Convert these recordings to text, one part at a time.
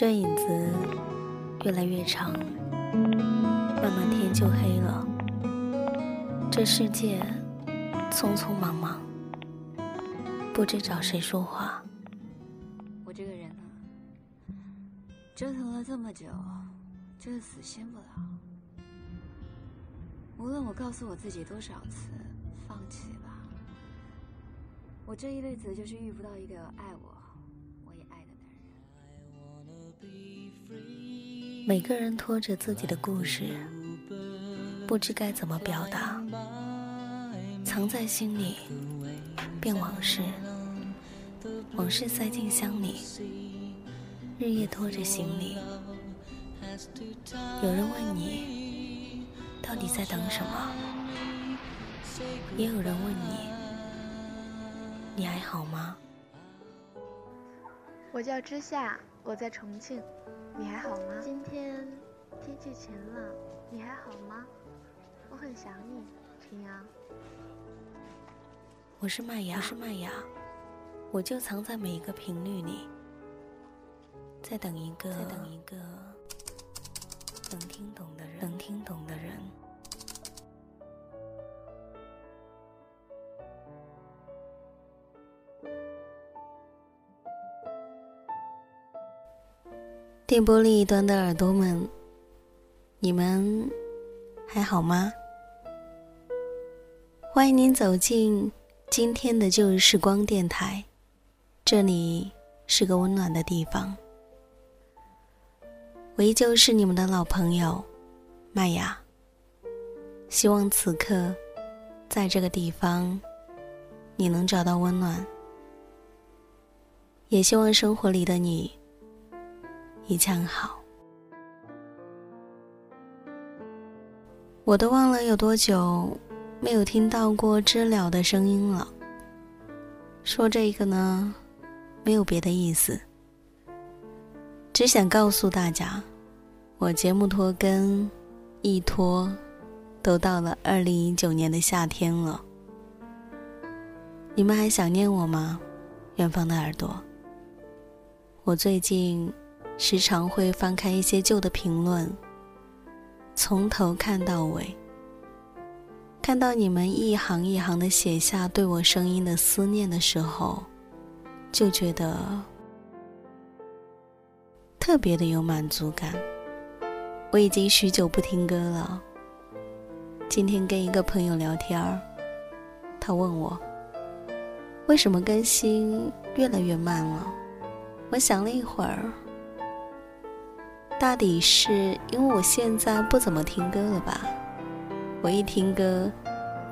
这影子越来越长，慢慢天就黑了。这世界匆匆忙忙，不知找谁说话。我这个人呢，折腾了这么久，就是死心不了。无论我告诉我自己多少次放弃吧，我这一辈子就是遇不到一个爱我。每个人拖着自己的故事，不知该怎么表达，藏在心里，变往事，往事塞进箱里，日夜拖着行李。有人问你，到底在等什么？也有人问你，你还好吗？我叫之夏，我在重庆。你还好吗？今天天气晴朗，你还好吗？我很想你，平阳。我是麦芽，我是麦芽，我就藏在每一个频率里，在等一个，在等一个能听懂的人，能听懂的人。电波另一端的耳朵们，你们还好吗？欢迎您走进今天的旧日时光电台，这里是个温暖的地方。我依旧是你们的老朋友麦雅。希望此刻在这个地方，你能找到温暖，也希望生活里的你。一切好，我都忘了有多久没有听到过知了的声音了。说这个呢，没有别的意思，只想告诉大家，我节目拖更一拖，都到了二零一九年的夏天了。你们还想念我吗？远方的耳朵，我最近。时常会翻开一些旧的评论，从头看到尾，看到你们一行一行的写下对我声音的思念的时候，就觉得特别的有满足感。我已经许久不听歌了，今天跟一个朋友聊天儿，他问我为什么更新越来越慢了，我想了一会儿。大抵是因为我现在不怎么听歌了吧？我一听歌，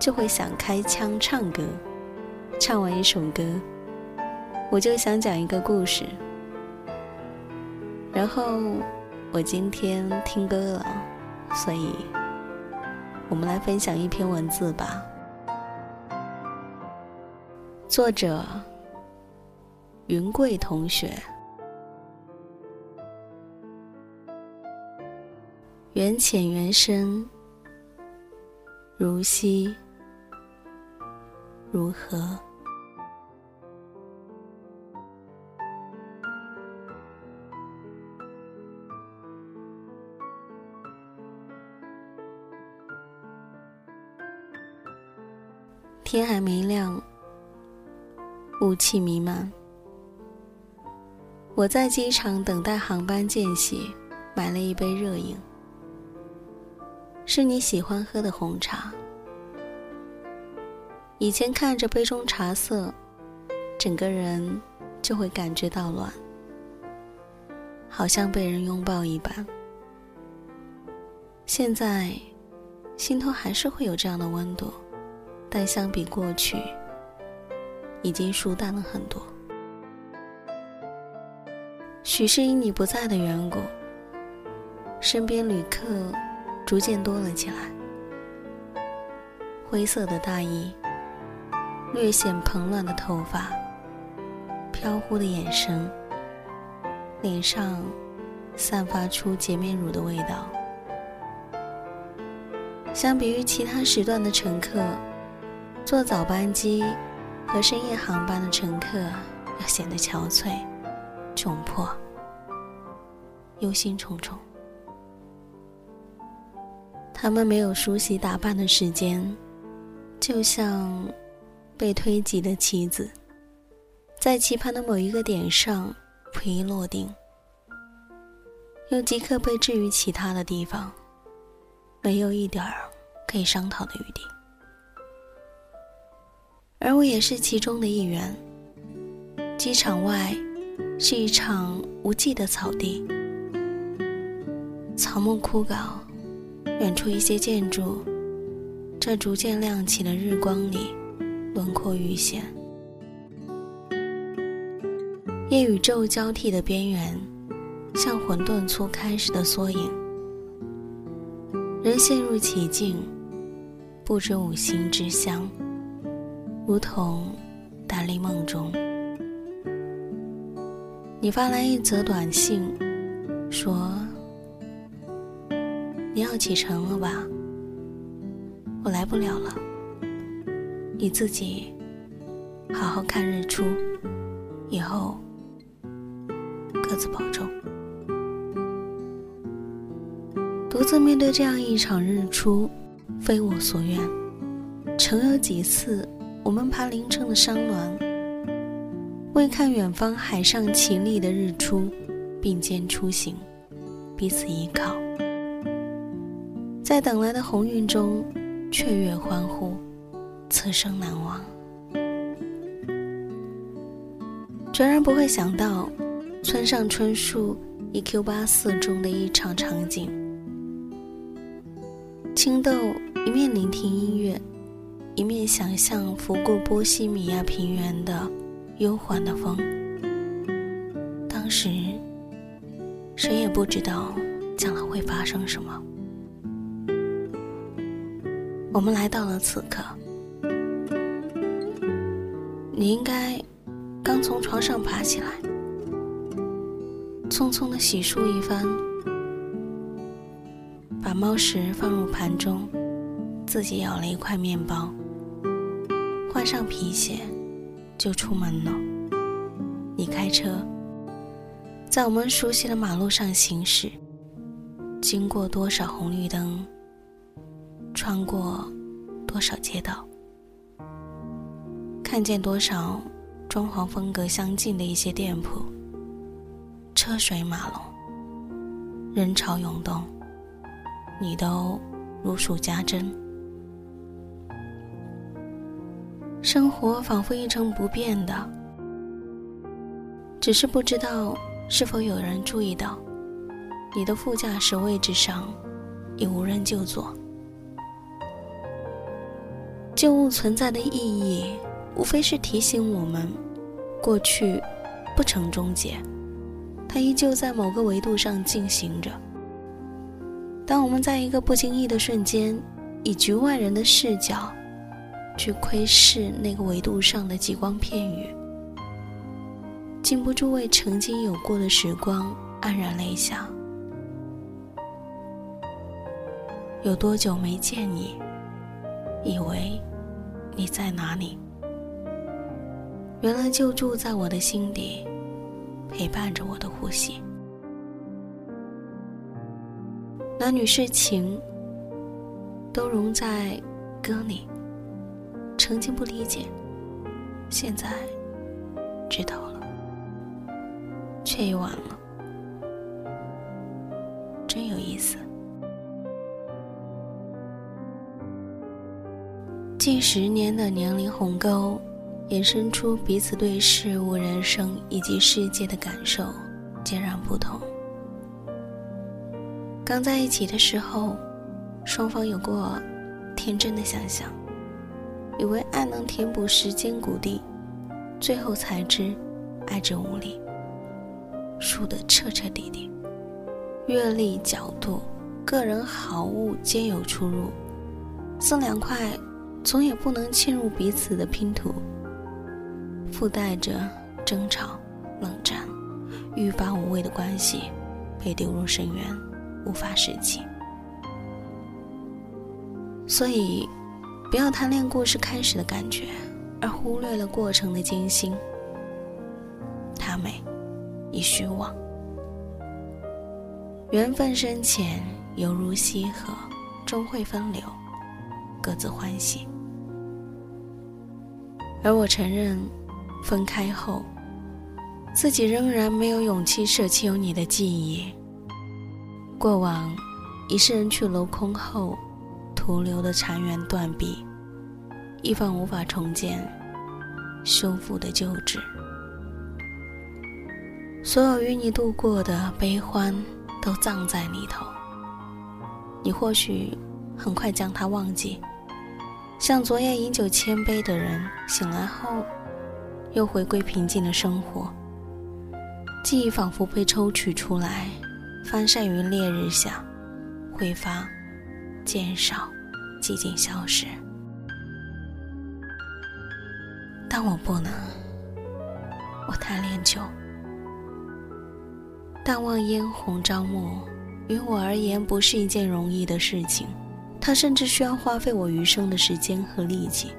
就会想开腔唱歌。唱完一首歌，我就想讲一个故事。然后我今天听歌了，所以我们来分享一篇文字吧。作者：云贵同学。缘浅缘深，如昔如何？天还没亮，雾气弥漫。我在机场等待航班间隙，买了一杯热饮。是你喜欢喝的红茶。以前看着杯中茶色，整个人就会感觉到暖，好像被人拥抱一般。现在，心头还是会有这样的温度，但相比过去，已经疏淡了很多。许是因你不在的缘故，身边旅客。逐渐多了起来，灰色的大衣，略显蓬乱的头发，飘忽的眼神，脸上散发出洁面乳的味道。相比于其他时段的乘客，坐早班机和深夜航班的乘客要显得憔悴、窘迫。忧心忡忡。他们没有梳洗打扮的时间，就像被推挤的棋子，在棋盘的某一个点上不易落定，又即刻被置于其他的地方，没有一点儿可以商讨的余地。而我也是其中的一员。机场外是一场无际的草地，草木枯槁。远处一些建筑，在逐渐亮起的日光里，轮廓愈显。夜与昼交替的边缘，像混沌初开时的缩影。人陷入其境，不知五行之乡，如同达利梦中。你发来一则短信，说。你要启程了吧？我来不了了。你自己好好看日出，以后各自保重。独自面对这样一场日出，非我所愿。曾有几次，我们爬凌晨的山峦，为看远方海上绮丽的日出，并肩出行，彼此依靠。在等来的鸿运中，雀跃欢呼，此生难忘。全然不会想到，村上春树《一 Q 八四》中的一场场景：青豆一面聆听音乐，一面想象拂过波西米亚平原的悠缓的风。当时，谁也不知道将来会发生什么。我们来到了此刻，你应该刚从床上爬起来，匆匆的洗漱一番，把猫食放入盘中，自己咬了一块面包，换上皮鞋，就出门了。你开车，在我们熟悉的马路上行驶，经过多少红绿灯？穿过多少街道，看见多少装潢风格相近的一些店铺，车水马龙，人潮涌动，你都如数家珍。生活仿佛一成不变的，只是不知道是否有人注意到，你的副驾驶位置上已无人就坐。旧物存在的意义，无非是提醒我们，过去不曾终结，它依旧在某个维度上进行着。当我们在一个不经意的瞬间，以局外人的视角去窥视那个维度上的极光片羽，禁不住为曾经有过的时光黯然泪下。有多久没见你？以为你在哪里？原来就住在我的心底，陪伴着我的呼吸。男女事情都融在歌里。曾经不理解，现在知道了，却已晚了。近十年的年龄鸿沟，衍生出彼此对事物、人生以及世界的感受截然不同。刚在一起的时候，双方有过天真的想象，以为爱能填补时间谷地，最后才知爱之无力，输得彻彻底底。阅历、角度、个人好恶皆有出入，送两块。总也不能嵌入彼此的拼图，附带着争吵、冷战、欲罢无味的关系，被丢入深渊，无法拾起。所以，不要贪恋故事开始的感觉，而忽略了过程的艰辛。它美，你虚妄。缘分深浅，犹如溪河，终会分流，各自欢喜。而我承认，分开后，自己仍然没有勇气舍弃有你的记忆。过往，已是人去楼空后，徒留的残垣断壁，一方无法重建、修复的旧址。所有与你度过的悲欢，都葬在里头。你或许很快将它忘记，像昨夜饮酒千杯的人，醒来后又回归平静的生活。记忆仿佛被抽取出来。翻晒于烈日下，挥发、减少、寂静消失。但我不能，我太恋旧。淡忘嫣红朝暮，于我而言不是一件容易的事情，它甚至需要花费我余生的时间和力气。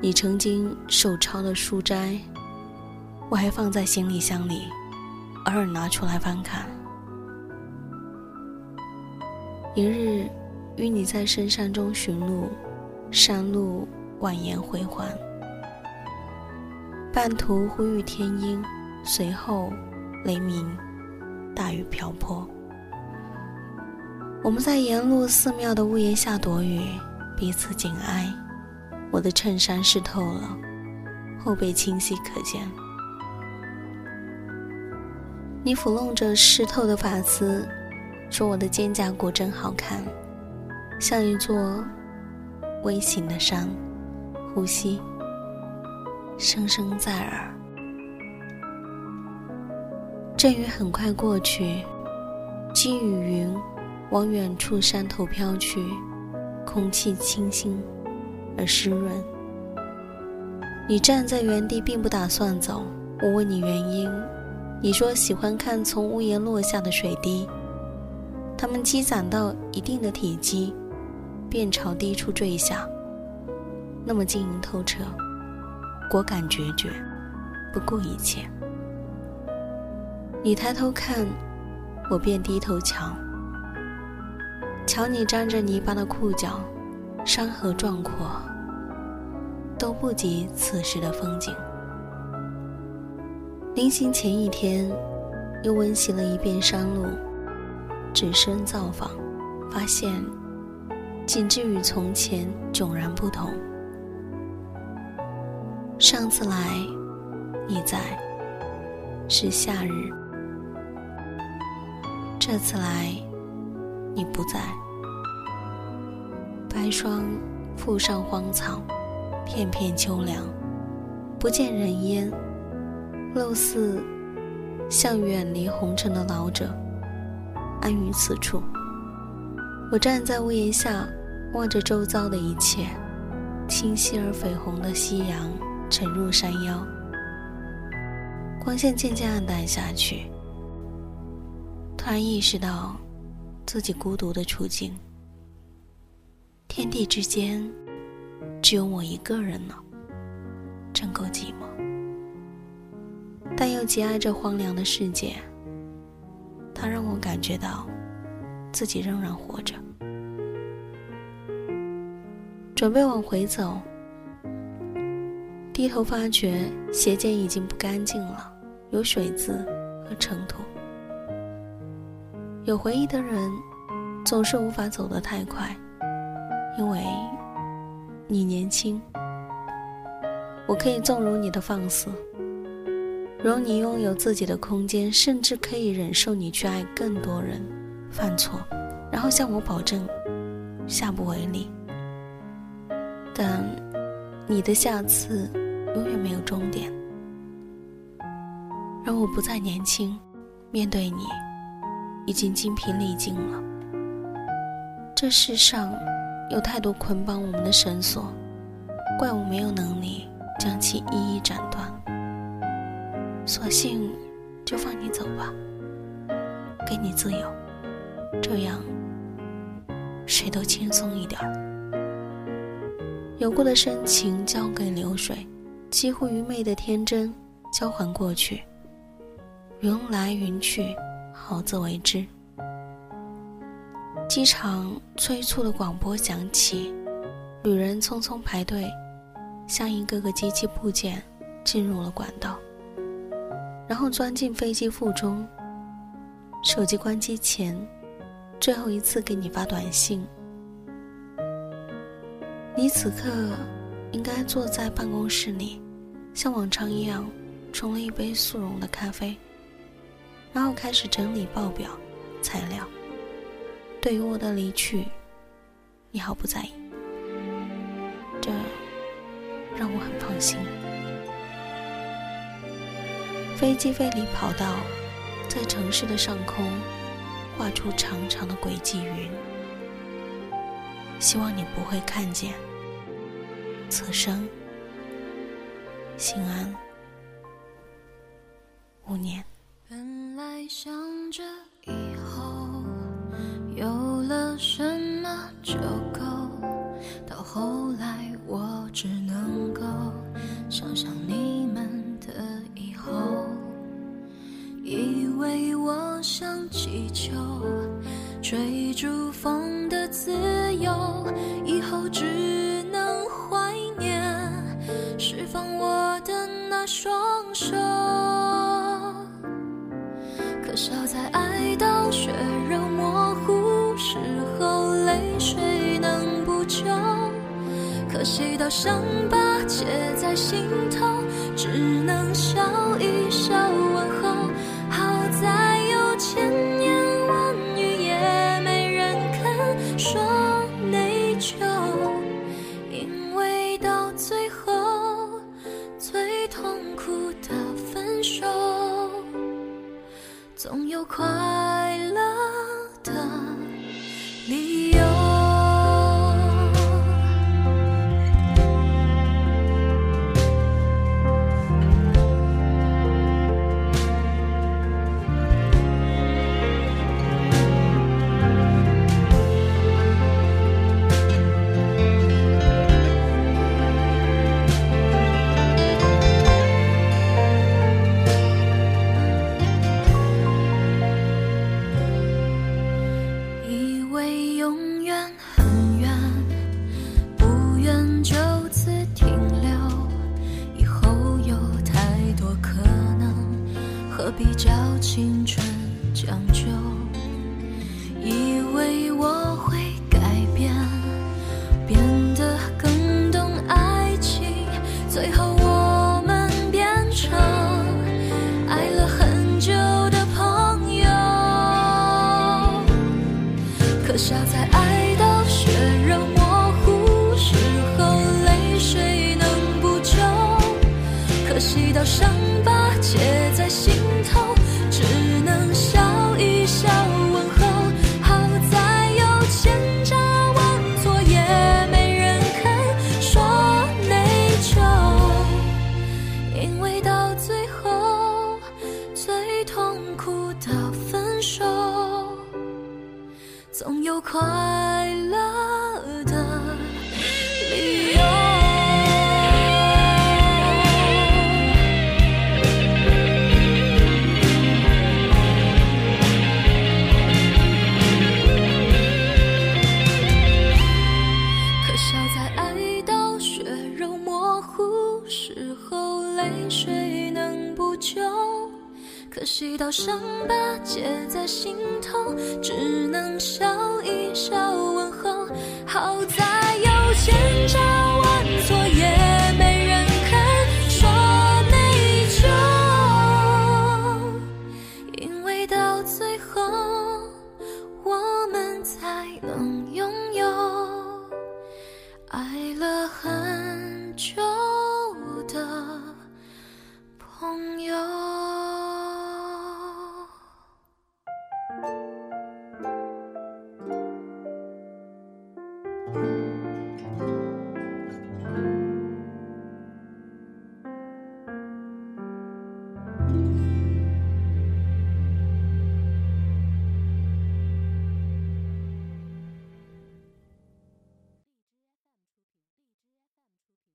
你曾经手抄的书斋，我还放在行李箱里，偶尔拿出来翻看。一日，与你在深山中寻路，山路蜿蜒回环，半途忽遇天阴，随后雷鸣，大雨瓢泼。我们在沿路寺庙的屋檐下躲雨，彼此紧挨。我的衬衫湿透了，后背清晰可见。你抚弄着湿透的发丝。说我的肩胛骨真好看，像一座微型的山。呼吸，声声在耳。阵雨很快过去，积雨云往远处山头飘去，空气清新而湿润。你站在原地，并不打算走。我问你原因，你说喜欢看从屋檐落下的水滴。它们积攒到一定的体积，便朝低处坠下。那么晶莹透彻，果敢决绝，不顾一切。你抬头看，我便低头瞧。瞧你沾着泥巴的裤脚，山河壮阔，都不及此时的风景。临行前一天，又温习了一遍山路。只身造访，发现景致与从前迥然不同。上次来，你在，是夏日；这次来，你不在。白霜覆上荒草，片片秋凉，不见人烟，陋似像远离红尘的老者。安于此处，我站在屋檐下，望着周遭的一切。清晰而绯红的夕阳沉入山腰，光线渐渐暗淡下去。突然意识到自己孤独的处境，天地之间只有我一个人了，真够寂寞。但又极爱这荒凉的世界。它让我感觉到，自己仍然活着。准备往回走，低头发觉鞋尖已经不干净了，有水渍和尘土。有回忆的人，总是无法走得太快，因为你年轻，我可以纵容你的放肆。容你拥有自己的空间，甚至可以忍受你去爱更多人，犯错，然后向我保证下不为例。但你的下次永远没有终点，而我不再年轻，面对你已经精疲力尽了。这世上有太多捆绑我们的绳索，怪我没有能力将其一一斩断。索性就放你走吧，给你自由，这样谁都轻松一点有过的深情交给流水，几乎愚昧的天真交还过去。云来云去，好自为之。机场催促的广播响起，旅人匆匆排队，像一个个机器部件进入了管道，然后钻进飞机腹中。手机关机前，最后一次给你发短信。你此刻应该坐在办公室里，像往常一样冲了一杯速溶的咖啡，然后开始整理报表材料。对于我的离去，你毫不在意，这让我很放心。飞机飞离跑道。在城市的上空画出长长的轨迹云，希望你不会看见。此生心安，勿念。想着以后有了什么就够，到后来我只能够想象你们的以后。以为我像气球，追逐伤疤结在心头，只笑在